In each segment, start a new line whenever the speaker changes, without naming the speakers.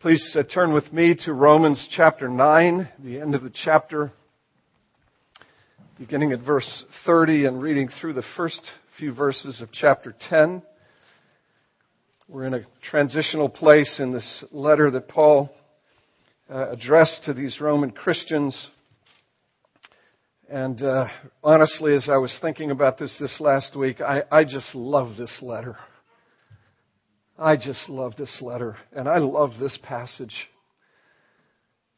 Please uh, turn with me to Romans chapter 9, the end of the chapter, beginning at verse 30 and reading through the first few verses of chapter 10. We're in a transitional place in this letter that Paul uh, addressed to these Roman Christians. And uh, honestly, as I was thinking about this this last week, I, I just love this letter. I just love this letter, and I love this passage.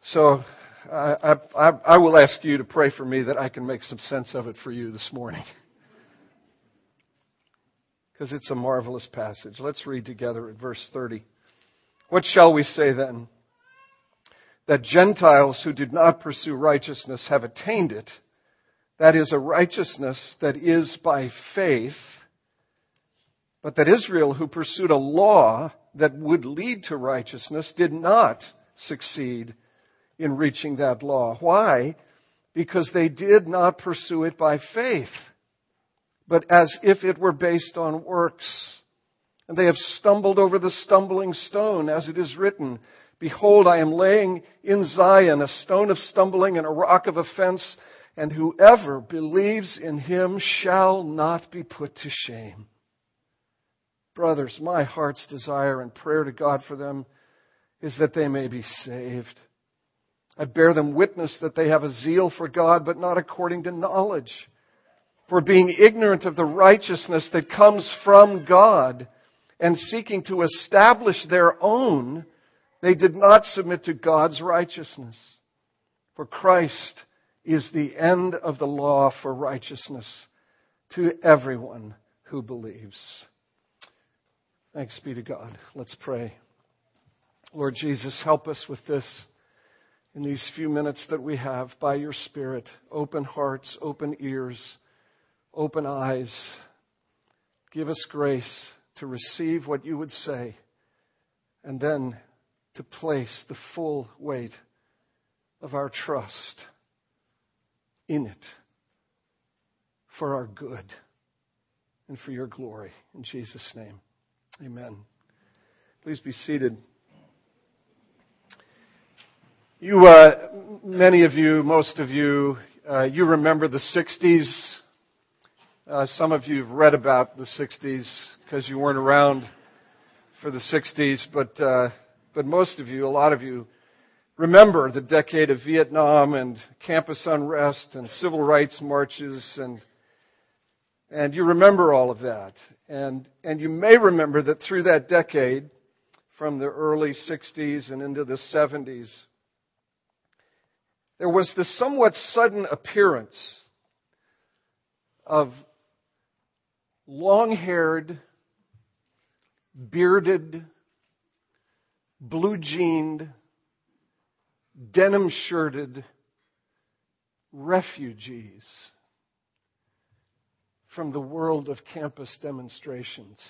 So I, I, I, will ask you to pray for me that I can make some sense of it for you this morning. Because it's a marvelous passage. Let's read together at verse 30. What shall we say then? That Gentiles who did not pursue righteousness have attained it. That is a righteousness that is by faith but that Israel, who pursued a law that would lead to righteousness, did not succeed in reaching that law. Why? Because they did not pursue it by faith, but as if it were based on works. And they have stumbled over the stumbling stone, as it is written, Behold, I am laying in Zion a stone of stumbling and a rock of offense, and whoever believes in him shall not be put to shame. Brothers, my heart's desire and prayer to God for them is that they may be saved. I bear them witness that they have a zeal for God, but not according to knowledge. For being ignorant of the righteousness that comes from God and seeking to establish their own, they did not submit to God's righteousness. For Christ is the end of the law for righteousness to everyone who believes. Thanks be to God. Let's pray. Lord Jesus, help us with this in these few minutes that we have by your Spirit. Open hearts, open ears, open eyes. Give us grace to receive what you would say and then to place the full weight of our trust in it for our good and for your glory. In Jesus' name. Amen. Please be seated. You, uh, many of you, most of you, uh, you remember the 60s. Uh, some of you have read about the 60s because you weren't around for the 60s, but, uh, but most of you, a lot of you, remember the decade of Vietnam and campus unrest and civil rights marches and and you remember all of that. And, and you may remember that through that decade, from the early 60s and into the 70s, there was this somewhat sudden appearance of long haired, bearded, blue jeaned, denim shirted refugees from the world of campus demonstrations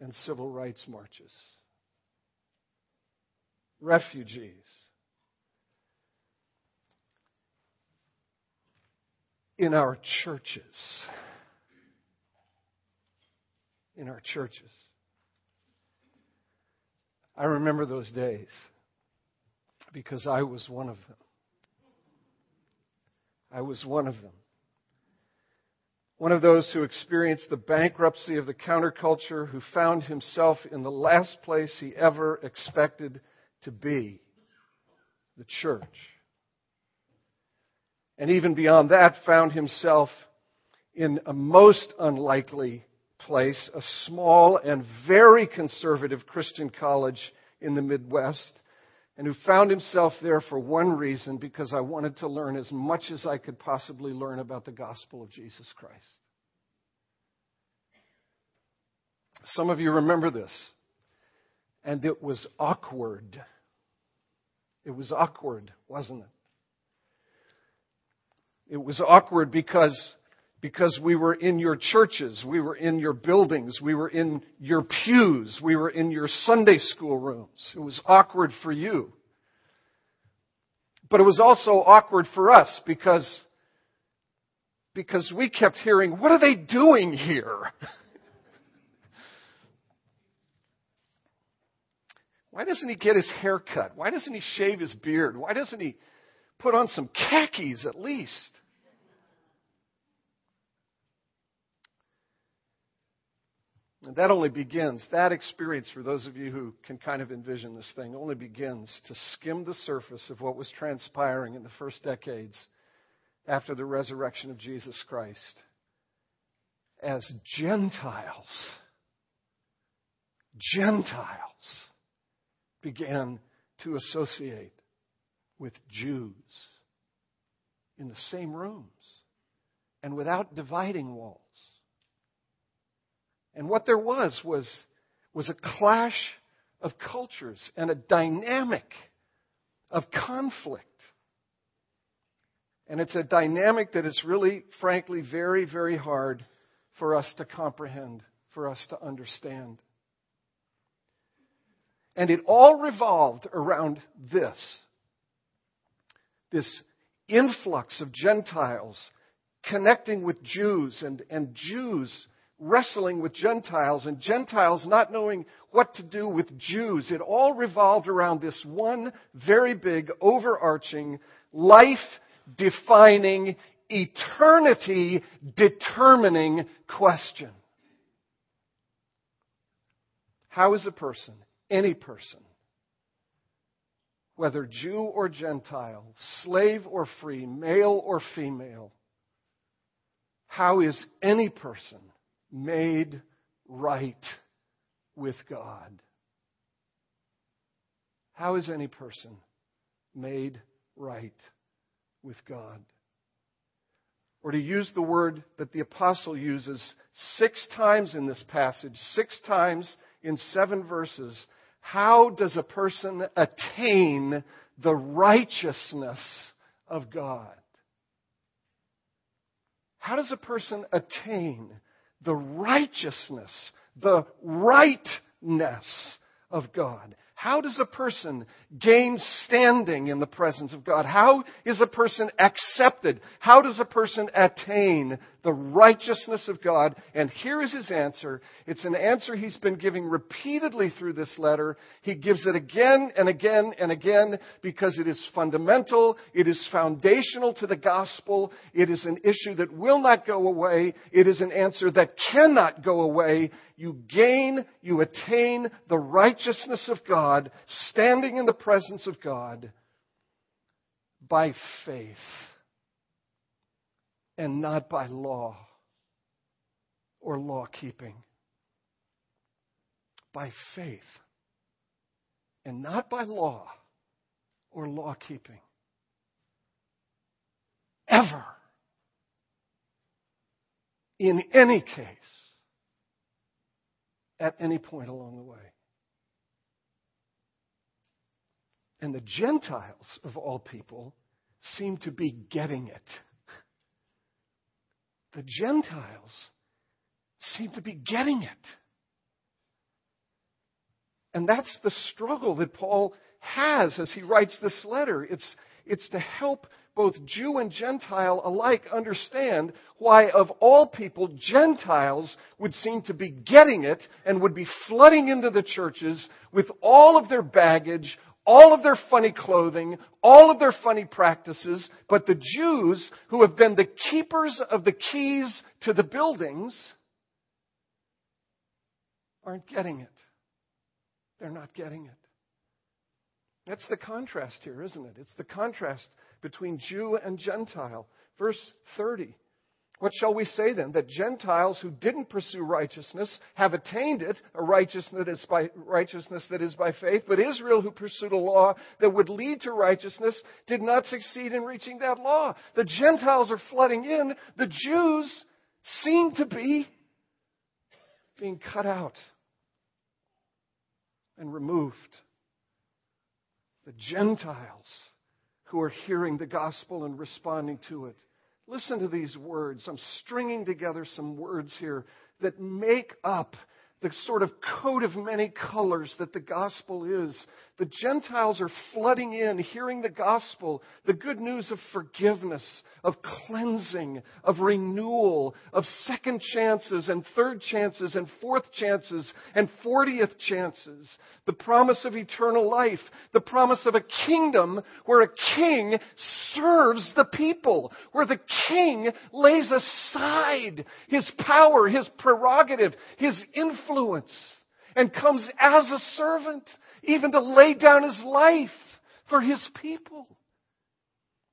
and civil rights marches. Refugees. In our churches. In our churches. I remember those days because I was one of them. I was one of them one of those who experienced the bankruptcy of the counterculture, who found himself in the last place he ever expected to be the church. And even beyond that, found himself in a most unlikely place, a small and very conservative Christian college in the Midwest and who found himself there for one reason because I wanted to learn as much as I could possibly learn about the gospel of Jesus Christ. Some of you remember this. And it was awkward. It was awkward, wasn't it? It was awkward because because we were in your churches, we were in your buildings, we were in your pews, we were in your Sunday school rooms. It was awkward for you. But it was also awkward for us because, because we kept hearing, what are they doing here? Why doesn't he get his hair cut? Why doesn't he shave his beard? Why doesn't he put on some khakis at least? And that only begins, that experience for those of you who can kind of envision this thing, only begins to skim the surface of what was transpiring in the first decades after the resurrection of Jesus Christ. As Gentiles, Gentiles began to associate with Jews in the same rooms and without dividing walls. And what there was was, was a clash of cultures and a dynamic of conflict. And it's a dynamic that is really, frankly, very, very hard for us to comprehend, for us to understand. And it all revolved around this this influx of Gentiles connecting with Jews and, and Jews wrestling with Gentiles and Gentiles not knowing what to do with Jews. It all revolved around this one very big, overarching, life defining, eternity determining question. How is a person, any person, whether Jew or Gentile, slave or free, male or female, how is any person made right with God. How is any person made right with God? Or to use the word that the apostle uses six times in this passage, six times in seven verses, how does a person attain the righteousness of God? How does a person attain the righteousness, the rightness of God. How does a person gain standing in the presence of God? How is a person accepted? How does a person attain the righteousness of God? And here is his answer. It's an answer he's been giving repeatedly through this letter. He gives it again and again and again because it is fundamental. It is foundational to the gospel. It is an issue that will not go away. It is an answer that cannot go away. You gain, you attain the righteousness of God, standing in the presence of God by faith and not by law or law keeping. By faith and not by law or law keeping. Ever. In any case. At any point along the way. And the Gentiles, of all people, seem to be getting it the Gentiles seem to be getting it. And that's the struggle that Paul has as he writes this letter. It's, it's to help both Jew and Gentile alike understand why, of all people, Gentiles would seem to be getting it and would be flooding into the churches with all of their baggage, all of their funny clothing, all of their funny practices, but the Jews, who have been the keepers of the keys to the buildings, aren't getting it. They're not getting it. That's the contrast here, isn't it? It's the contrast between Jew and Gentile. Verse 30. What shall we say then? That Gentiles who didn't pursue righteousness have attained it, a righteousness that, is by, that is by faith, but Israel who pursued a law that would lead to righteousness did not succeed in reaching that law. The Gentiles are flooding in. The Jews seem to be being cut out and removed. The Gentiles who are hearing the gospel and responding to it Listen to these words. I'm stringing together some words here that make up the sort of coat of many colors that the gospel is. The Gentiles are flooding in, hearing the gospel, the good news of forgiveness, of cleansing, of renewal, of second chances and third chances and fourth chances and fortieth chances, the promise of eternal life, the promise of a kingdom where a king serves the people, where the king lays aside his power, his prerogative, his influence influence and comes as a servant, even to lay down his life for his people.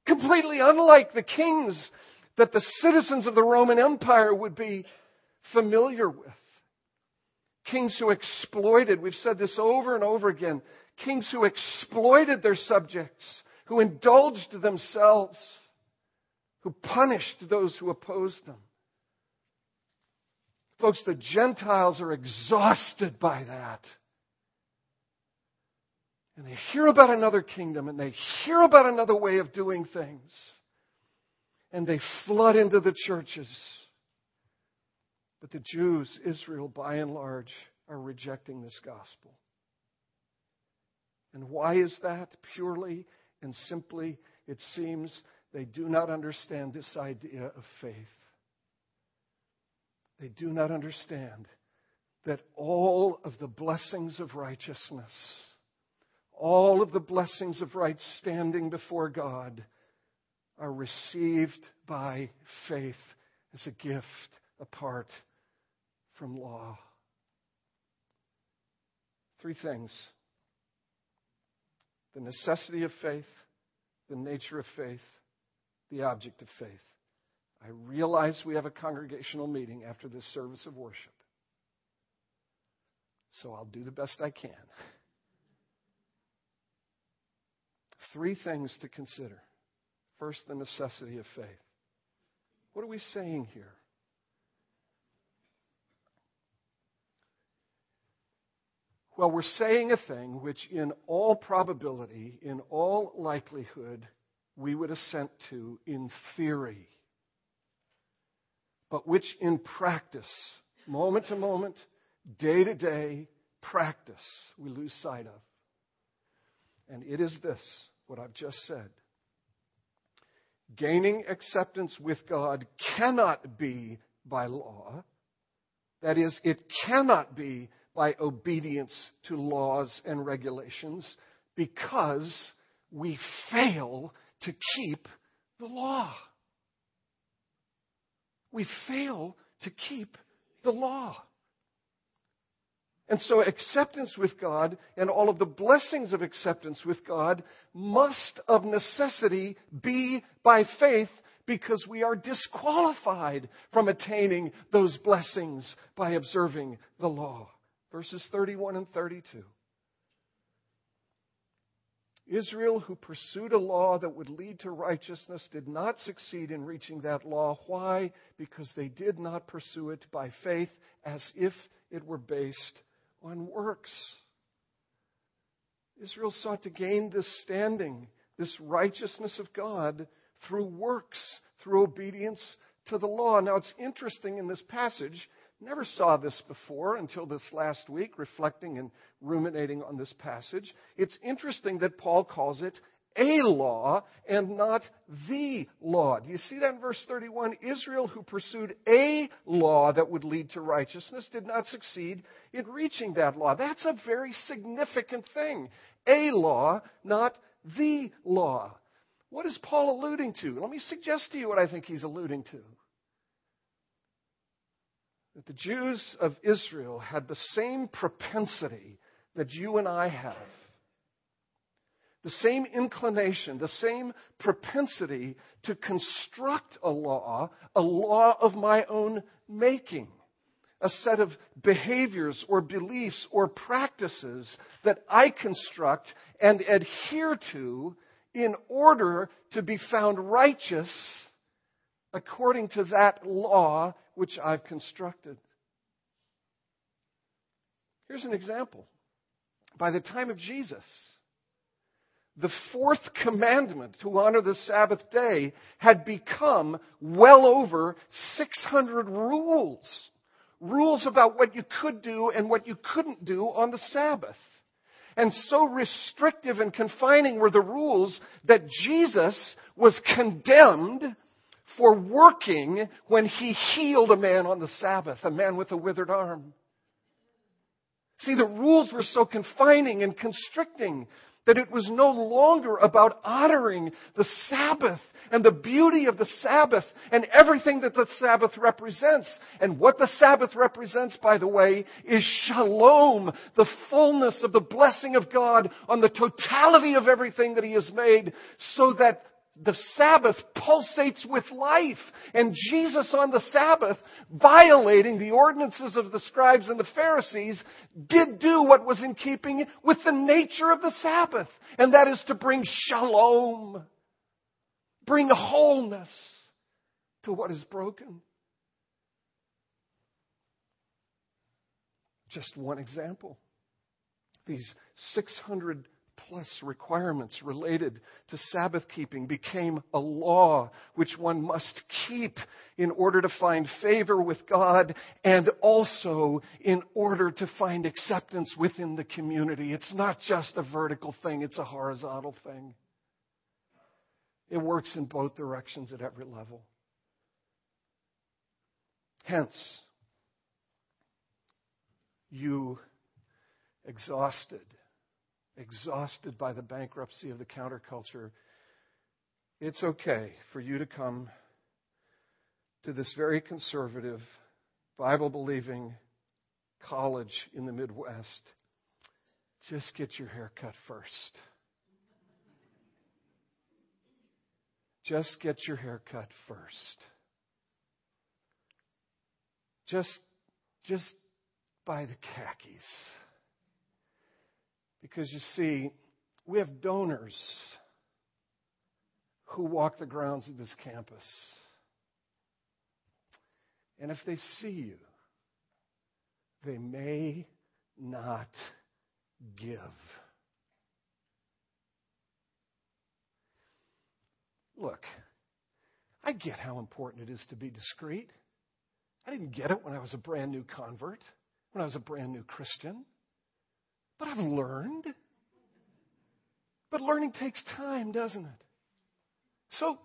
Completely unlike the kings that the citizens of the Roman Empire would be familiar with. Kings who exploited, we've said this over and over again, kings who exploited their subjects, who indulged themselves, who punished those who opposed them. Folks, the Gentiles are exhausted by that. And they hear about another kingdom and they hear about another way of doing things. And they flood into the churches. But the Jews, Israel, by and large, are rejecting this gospel. And why is that? Purely and simply, it seems they do not understand this idea of faith. They do not understand that all of the blessings of righteousness, all of the blessings of right standing before God, are received by faith as a gift apart from law. Three things the necessity of faith, the nature of faith, the object of faith. I realize we have a congregational meeting after this service of worship. So I'll do the best I can. Three things to consider. First, the necessity of faith. What are we saying here? Well, we're saying a thing which, in all probability, in all likelihood, we would assent to in theory but which in practice, moment to moment, day to day practice, we lose sight of. And it is this, what I've just said. Gaining acceptance with God cannot be by law. That is, it cannot be by obedience to laws and regulations because we fail to keep the law we fail to keep the law. And so, acceptance with God and all of the blessings of acceptance with God must, of necessity, be by faith because we are disqualified from attaining those blessings by observing the law. Verses 31 and 32. Israel, who pursued a law that would lead to righteousness, did not succeed in reaching that law. Why? Because they did not pursue it by faith as if it were based on works. Israel sought to gain this standing, this righteousness of God, through works, through obedience to the law. Now, it's interesting in this passage Never saw this before until this last week, reflecting and ruminating on this passage. It's interesting that Paul calls it a law and not the law. Do you see that in verse 31? Israel, who pursued a law that would lead to righteousness, did not succeed in reaching that law. That's a very significant thing. A law, not the law. What is Paul alluding to? Let me suggest to you what I think he's alluding to that the Jews of Israel had the same propensity that you and I have. The same inclination, the same propensity to construct a law, a law of my own making. A set of behaviors or beliefs or practices that I construct and adhere to in order to be found righteous according to that law which I've constructed. Here's an example. By the time of Jesus, the fourth commandment to honor the Sabbath day had become well over 600 rules. rules about what you could do and what you couldn't do on the Sabbath. And so restrictive and confining were the rules that Jesus was condemned for working when he healed a man on the Sabbath, a man with a withered arm. See, the rules were so confining and constricting that it was no longer about honoring the Sabbath and the beauty of the Sabbath and everything that the Sabbath represents. And what the Sabbath represents, by the way, is shalom, the fullness of the blessing of God on the totality of everything that He has made, so that the Sabbath pulsates with life. And Jesus on the Sabbath, violating the ordinances of the scribes and the Pharisees, did do what was in keeping with the nature of the Sabbath. And that is to bring shalom, bring wholeness to what is broken. Just one example. These 600 plus requirements related to Sabbath keeping became a law which one must keep in order to find favor with God and also in order to find acceptance within the community. It's not just a vertical thing, it's a horizontal thing. It works in both directions at every level. Hence, you exhausted exhausted by the bankruptcy of the counterculture, it's okay for you to come to this very conservative, Bible believing college in the Midwest. Just get your hair cut first. Just get your hair cut first. Just, just buy the khakis. Because you see, we have donors who walk the grounds of this campus. And if they see you, they may not give. Look, I get how important it is to be discreet. I didn't get it when I was a brand new convert, when I was a brand new Christian. But I've learned. But learning takes time, doesn't it? So,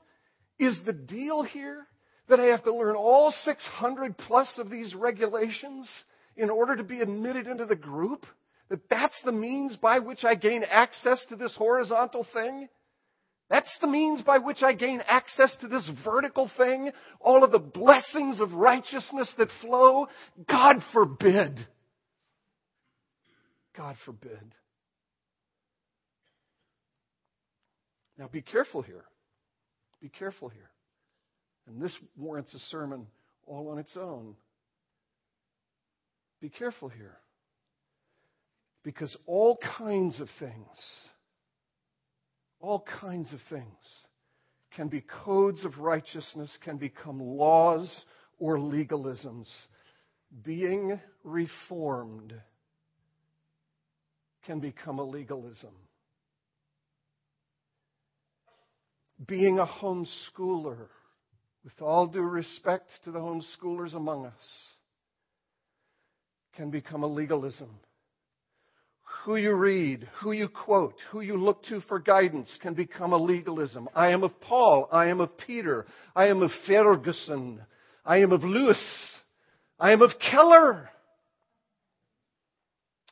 is the deal here that I have to learn all 600 plus of these regulations in order to be admitted into the group? That that's the means by which I gain access to this horizontal thing? That's the means by which I gain access to this vertical thing? All of the blessings of righteousness that flow? God forbid. God forbid. Now be careful here. Be careful here. And this warrants a sermon all on its own. Be careful here. Because all kinds of things, all kinds of things can be codes of righteousness, can become laws or legalisms. Being reformed can become a legalism. Being a homeschooler, with all due respect to the homeschoolers among us, can become a legalism. Who you read, who you quote, who you look to for guidance can become a legalism. I am of Paul. I am of Peter. I am of Ferguson. I am of Lewis. I am of Keller.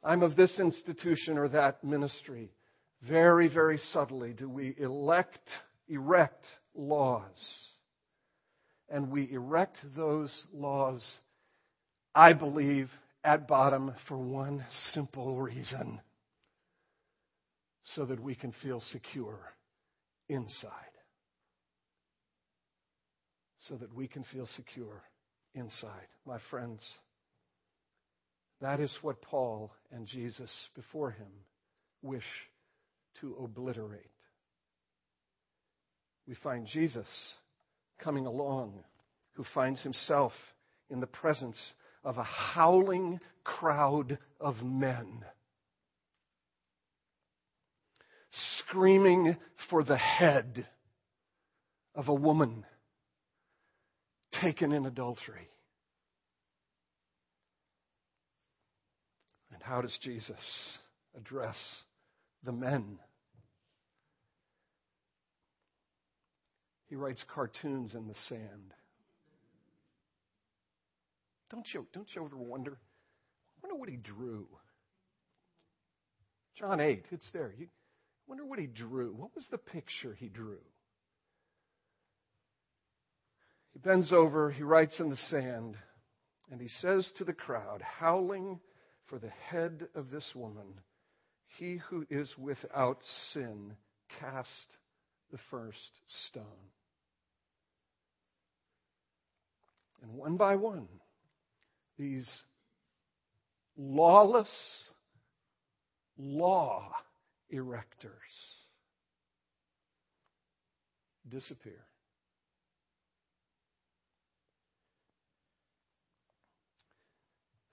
I'm of this institution or that ministry. Very, very subtly do we elect, erect laws. And we erect those laws, I believe, at bottom for one simple reason so that we can feel secure inside. So that we can feel secure inside. My friends, that is what Paul and Jesus before him wish to obliterate. We find Jesus coming along who finds himself in the presence of a howling crowd of men, screaming for the head of a woman taken in adultery. How does Jesus address the men? He writes cartoons in the sand. Don't you, don't you ever wonder? I wonder what he drew. John 8, it's there. You wonder what he drew. What was the picture he drew? He bends over, he writes in the sand, and he says to the crowd, howling for the head of this woman, He who is without sin, cast the first stone. And one by one, these lawless law erectors disappear.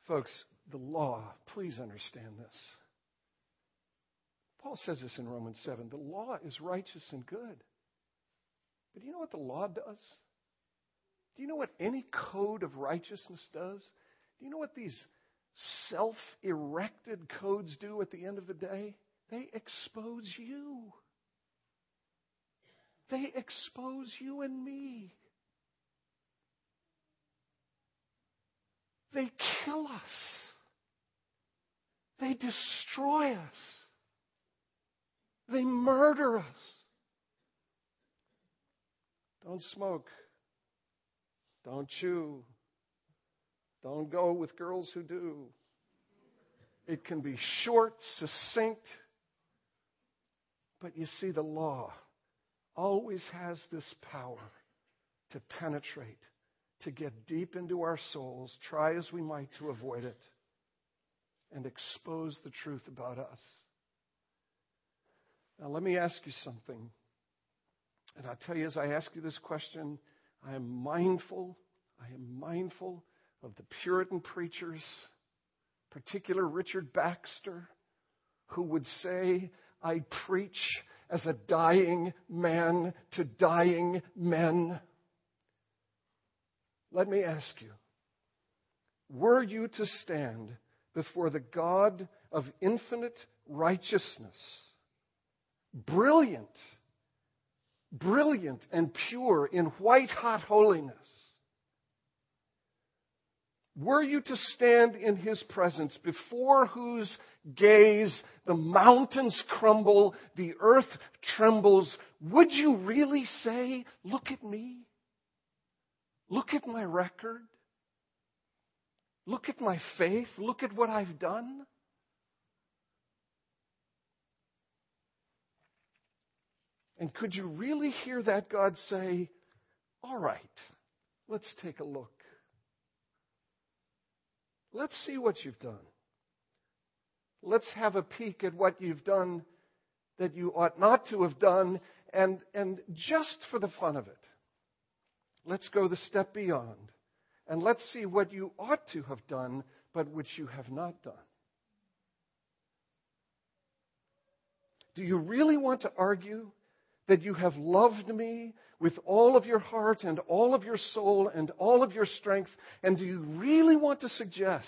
Folks, the law, please understand this. Paul says this in Romans 7 the law is righteous and good. But do you know what the law does? Do you know what any code of righteousness does? Do you know what these self erected codes do at the end of the day? They expose you. They expose you and me. They kill us. They destroy us. They murder us. Don't smoke. Don't chew. Don't go with girls who do. It can be short, succinct, but you see, the law always has this power to penetrate, to get deep into our souls, try as we might to avoid it, and expose the truth about us. Now, let me ask you something. And I'll tell you, as I ask you this question, I am mindful, I am mindful of the Puritan preachers, particular Richard Baxter, who would say, I preach as a dying man to dying men. Let me ask you were you to stand before the God of infinite righteousness, brilliant, brilliant and pure in white hot holiness, were you to stand in his presence, before whose gaze the mountains crumble, the earth trembles, would you really say, Look at me? Look at my record? Look at my faith? Look at what I've done? And could you really hear that God say, All right, let's take a look? Let's see what you've done. Let's have a peek at what you've done that you ought not to have done, and, and just for the fun of it, let's go the step beyond. And let's see what you ought to have done, but which you have not done. Do you really want to argue that you have loved me with all of your heart and all of your soul and all of your strength? And do you really want to suggest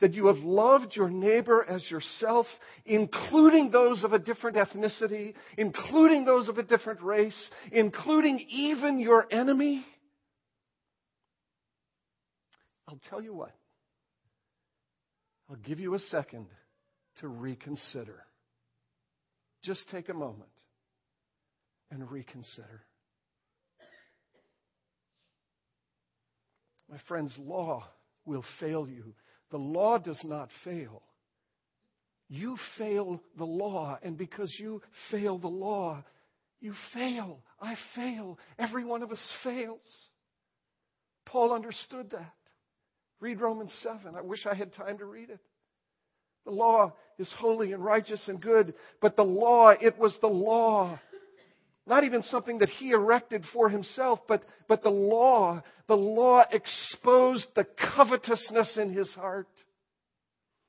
that you have loved your neighbor as yourself, including those of a different ethnicity, including those of a different race, including even your enemy? I'll tell you what. I'll give you a second to reconsider. Just take a moment and reconsider. My friends, law will fail you. The law does not fail. You fail the law, and because you fail the law, you fail. I fail. Every one of us fails. Paul understood that. Read Romans 7. I wish I had time to read it. The law is holy and righteous and good, but the law, it was the law not even something that he erected for himself, but, but the law. The law exposed the covetousness in his heart,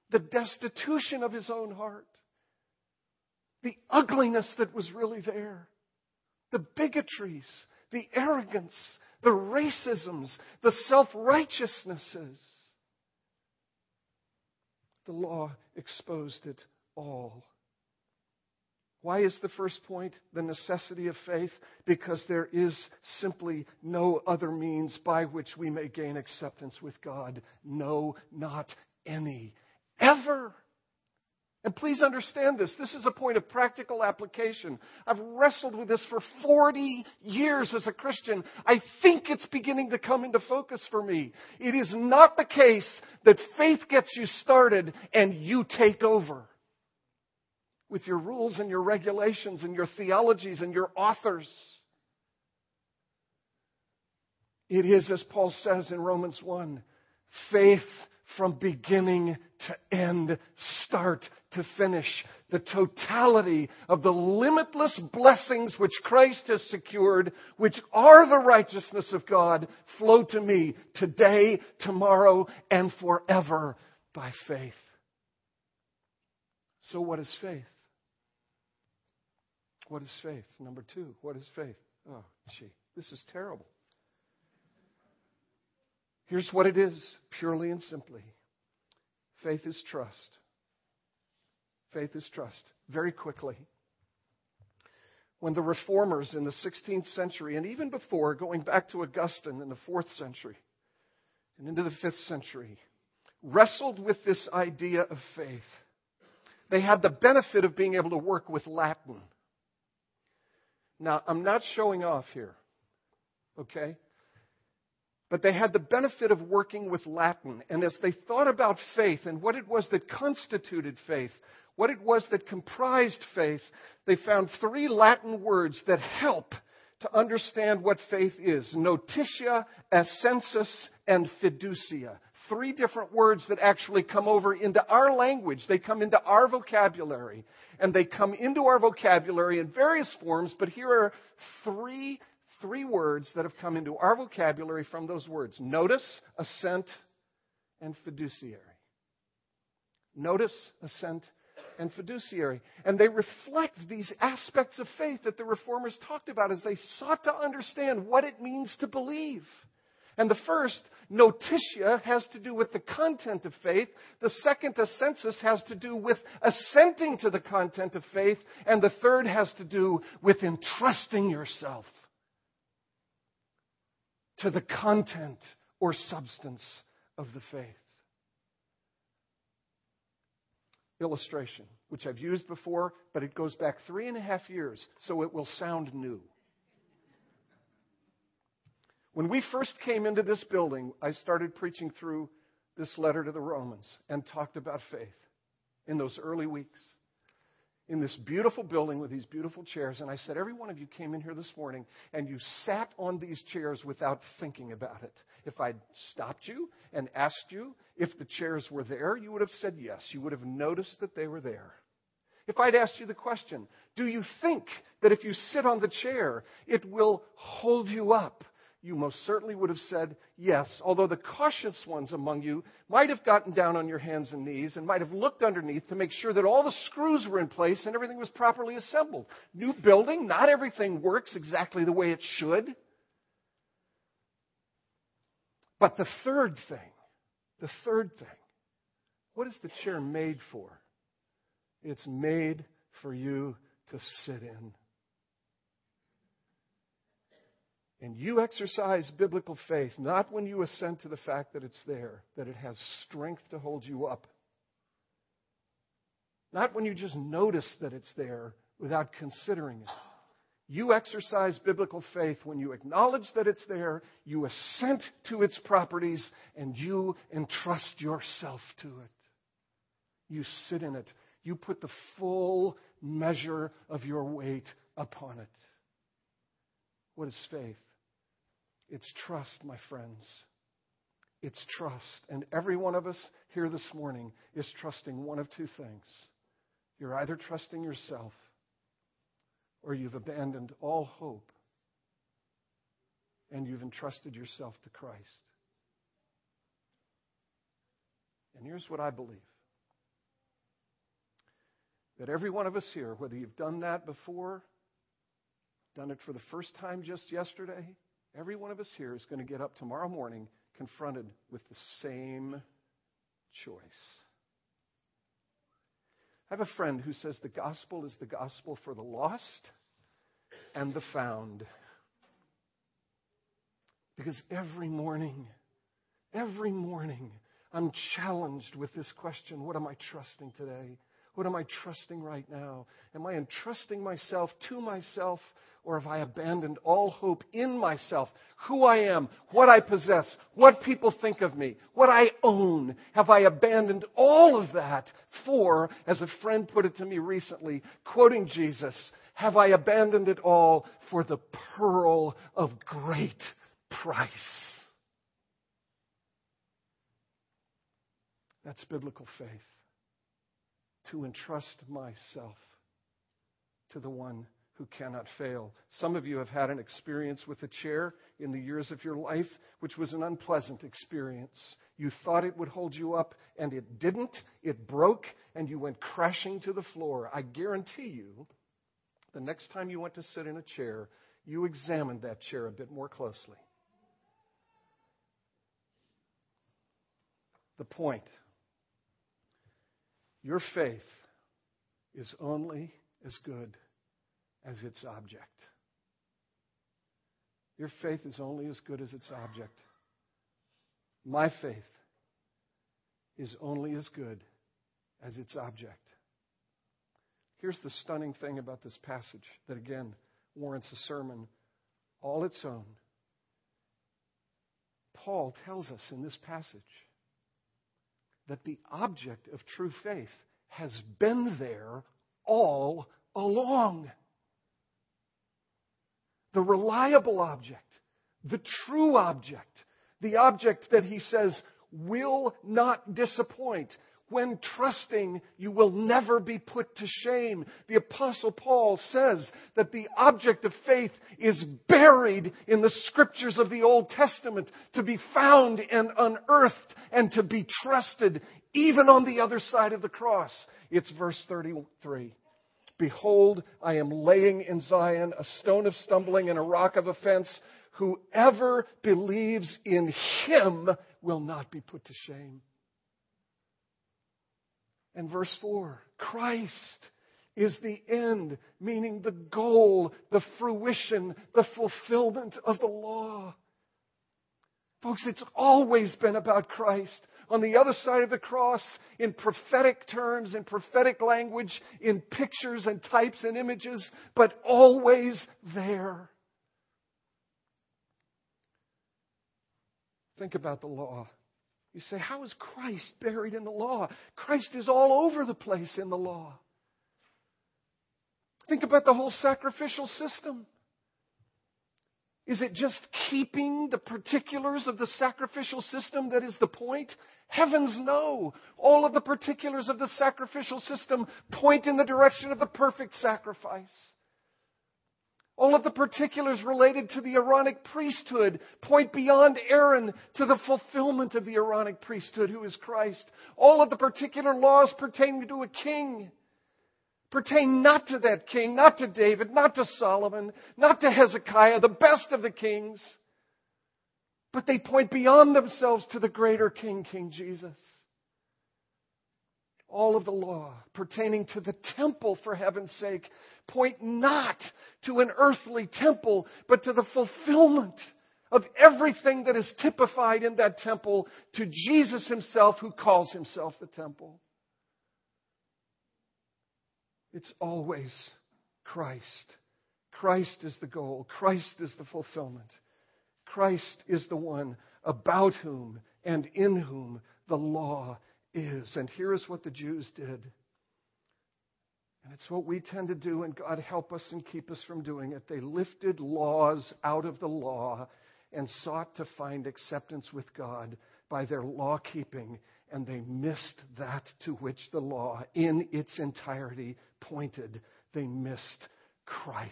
the destitution of his own heart, the ugliness that was really there, the bigotries, the arrogance, the racisms, the self righteousnesses. The law exposed it all. Why is the first point the necessity of faith? Because there is simply no other means by which we may gain acceptance with God. No, not any. Ever. And please understand this. This is a point of practical application. I've wrestled with this for 40 years as a Christian. I think it's beginning to come into focus for me. It is not the case that faith gets you started and you take over with your rules and your regulations and your theologies and your authors. It is, as Paul says in Romans 1, faith from beginning to end, start to finish. The totality of the limitless blessings which Christ has secured, which are the righteousness of God, flow to me today, tomorrow, and forever by faith. So, what is faith? What is faith? Number two, what is faith? Oh, gee, this is terrible. Here's what it is, purely and simply faith is trust. Faith is trust. Very quickly. When the reformers in the 16th century, and even before, going back to Augustine in the 4th century and into the 5th century, wrestled with this idea of faith, they had the benefit of being able to work with Latin. Now, I'm not showing off here, okay? But they had the benefit of working with Latin. And as they thought about faith and what it was that constituted faith, what it was that comprised faith, they found three Latin words that help to understand what faith is notitia, assensus, and fiducia three different words that actually come over into our language. They come into our vocabulary. And they come into our vocabulary in various forms, but here are three, three words that have come into our vocabulary from those words notice, assent, and fiduciary. Notice, assent, and fiduciary. And they reflect these aspects of faith that the reformers talked about as they sought to understand what it means to believe. And the first, notitia, has to do with the content of faith. The second, assensus, has to do with assenting to the content of faith. And the third has to do with entrusting yourself to the content or substance of the faith. Illustration, which I've used before, but it goes back three and a half years, so it will sound new. When we first came into this building, I started preaching through this letter to the Romans and talked about faith in those early weeks. In this beautiful building with these beautiful chairs, and I said, Every one of you came in here this morning and you sat on these chairs without thinking about it. If I'd stopped you and asked you if the chairs were there, you would have said yes. You would have noticed that they were there. If I'd asked you the question, Do you think that if you sit on the chair, it will hold you up? You most certainly would have said yes, although the cautious ones among you might have gotten down on your hands and knees and might have looked underneath to make sure that all the screws were in place and everything was properly assembled. New building, not everything works exactly the way it should. But the third thing, the third thing, what is the chair made for? It's made for you to sit in. And you exercise biblical faith not when you assent to the fact that it's there, that it has strength to hold you up. Not when you just notice that it's there without considering it. You exercise biblical faith when you acknowledge that it's there, you assent to its properties, and you entrust yourself to it. You sit in it. You put the full measure of your weight upon it. What is faith? It's trust, my friends. It's trust. And every one of us here this morning is trusting one of two things. You're either trusting yourself or you've abandoned all hope and you've entrusted yourself to Christ. And here's what I believe that every one of us here, whether you've done that before, done it for the first time just yesterday, Every one of us here is going to get up tomorrow morning confronted with the same choice. I have a friend who says the gospel is the gospel for the lost and the found. Because every morning, every morning, I'm challenged with this question What am I trusting today? What am I trusting right now? Am I entrusting myself to myself, or have I abandoned all hope in myself? Who I am, what I possess, what people think of me, what I own? Have I abandoned all of that for, as a friend put it to me recently, quoting Jesus, have I abandoned it all for the pearl of great price? That's biblical faith to entrust myself to the one who cannot fail. Some of you have had an experience with a chair in the years of your life which was an unpleasant experience. You thought it would hold you up, and it didn't. It broke, and you went crashing to the floor. I guarantee you, the next time you went to sit in a chair, you examined that chair a bit more closely. The point your faith is only as good as its object. Your faith is only as good as its object. My faith is only as good as its object. Here's the stunning thing about this passage that, again, warrants a sermon all its own. Paul tells us in this passage that the object of true faith has been there all along. The reliable object, the true object, the object that he says will not disappoint, when trusting, you will never be put to shame. The Apostle Paul says that the object of faith is buried in the scriptures of the Old Testament to be found and unearthed and to be trusted even on the other side of the cross. It's verse 33. Behold, I am laying in Zion a stone of stumbling and a rock of offense. Whoever believes in him will not be put to shame. And verse 4 Christ is the end, meaning the goal, the fruition, the fulfillment of the law. Folks, it's always been about Christ. On the other side of the cross, in prophetic terms, in prophetic language, in pictures and types and images, but always there. Think about the law. You say, How is Christ buried in the law? Christ is all over the place in the law. Think about the whole sacrificial system. Is it just keeping the particulars of the sacrificial system that is the point? Heavens no. All of the particulars of the sacrificial system point in the direction of the perfect sacrifice. All of the particulars related to the Aaronic priesthood point beyond Aaron to the fulfillment of the Aaronic priesthood, who is Christ. All of the particular laws pertaining to a king. Pertain not to that king, not to David, not to Solomon, not to Hezekiah, the best of the kings, but they point beyond themselves to the greater king, King Jesus. All of the law pertaining to the temple for heaven's sake point not to an earthly temple, but to the fulfillment of everything that is typified in that temple to Jesus himself, who calls himself the temple. It's always Christ. Christ is the goal. Christ is the fulfillment. Christ is the one about whom and in whom the law is. And here is what the Jews did. And it's what we tend to do, and God help us and keep us from doing it. They lifted laws out of the law and sought to find acceptance with God by their law keeping, and they missed that to which the law in its entirety pointed. They missed Christ.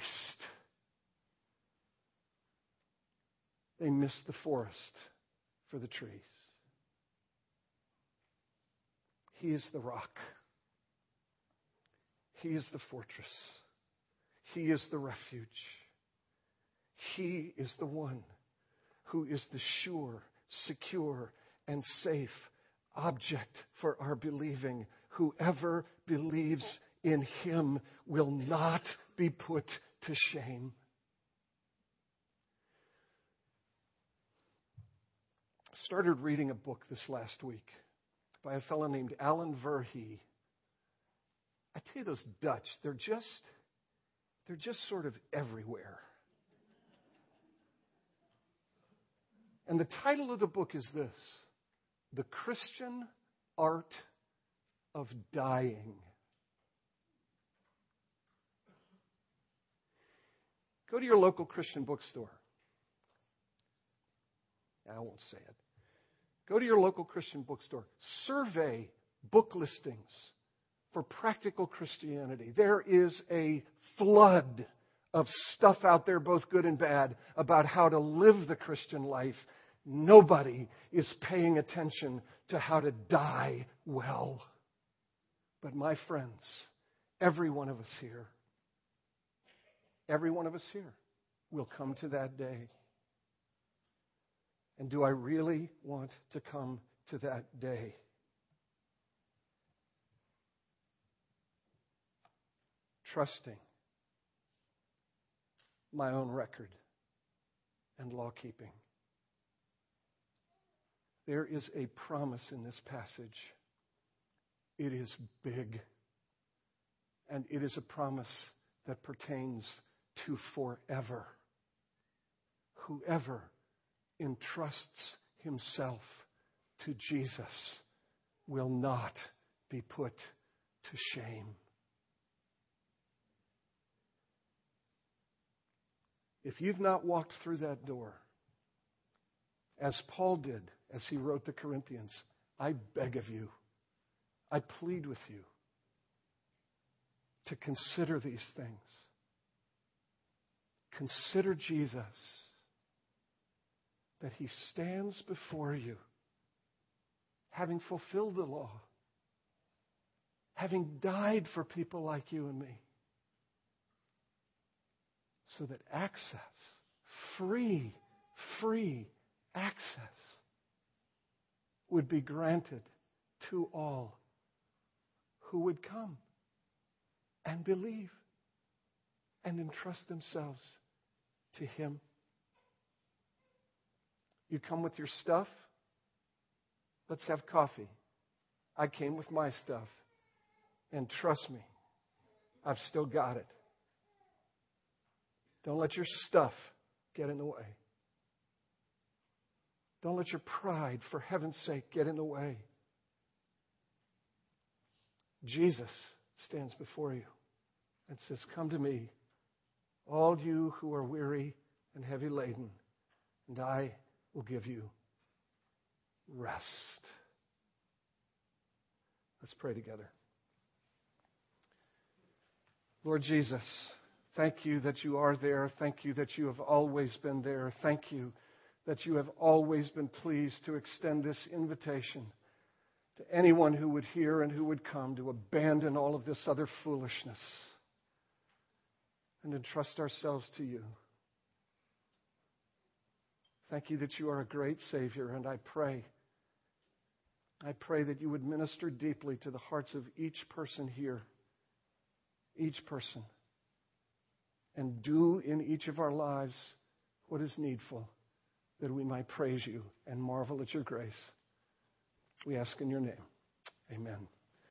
They missed the forest for the trees. He is the rock. He is the fortress. He is the refuge. He is the one who is the sure, secure, and safe object for our believing whoever believes in him will not be put to shame. started reading a book this last week by a fellow named Allen Verhey. I tell you, those Dutch, they're just, they're just sort of everywhere. And the title of the book is this The Christian Art of Dying. Go to your local Christian bookstore. I won't say it. Go to your local Christian bookstore. Survey book listings for practical Christianity. There is a flood of stuff out there, both good and bad, about how to live the Christian life. Nobody is paying attention to how to die well. But my friends, every one of us here, every one of us here will come to that day. And do I really want to come to that day? Trusting my own record and law keeping. There is a promise in this passage. It is big. And it is a promise that pertains to forever. Whoever entrusts himself to Jesus will not be put to shame. If you've not walked through that door, as Paul did as he wrote the Corinthians, I beg of you, I plead with you to consider these things. Consider Jesus that he stands before you, having fulfilled the law, having died for people like you and me, so that access, free, free access, would be granted to all who would come and believe and entrust themselves to Him. You come with your stuff? Let's have coffee. I came with my stuff. And trust me, I've still got it. Don't let your stuff get in the way. Don't let your pride, for heaven's sake, get in the way. Jesus stands before you and says, Come to me, all you who are weary and heavy laden, and I will give you rest. Let's pray together. Lord Jesus, thank you that you are there. Thank you that you have always been there. Thank you that you have always been pleased to extend this invitation to anyone who would hear and who would come to abandon all of this other foolishness and entrust ourselves to you. Thank you that you are a great Savior, and I pray. I pray that you would minister deeply to the hearts of each person here, each person, and do in each of our lives what is needful that we might praise you and marvel at your grace. We ask in your name. Amen.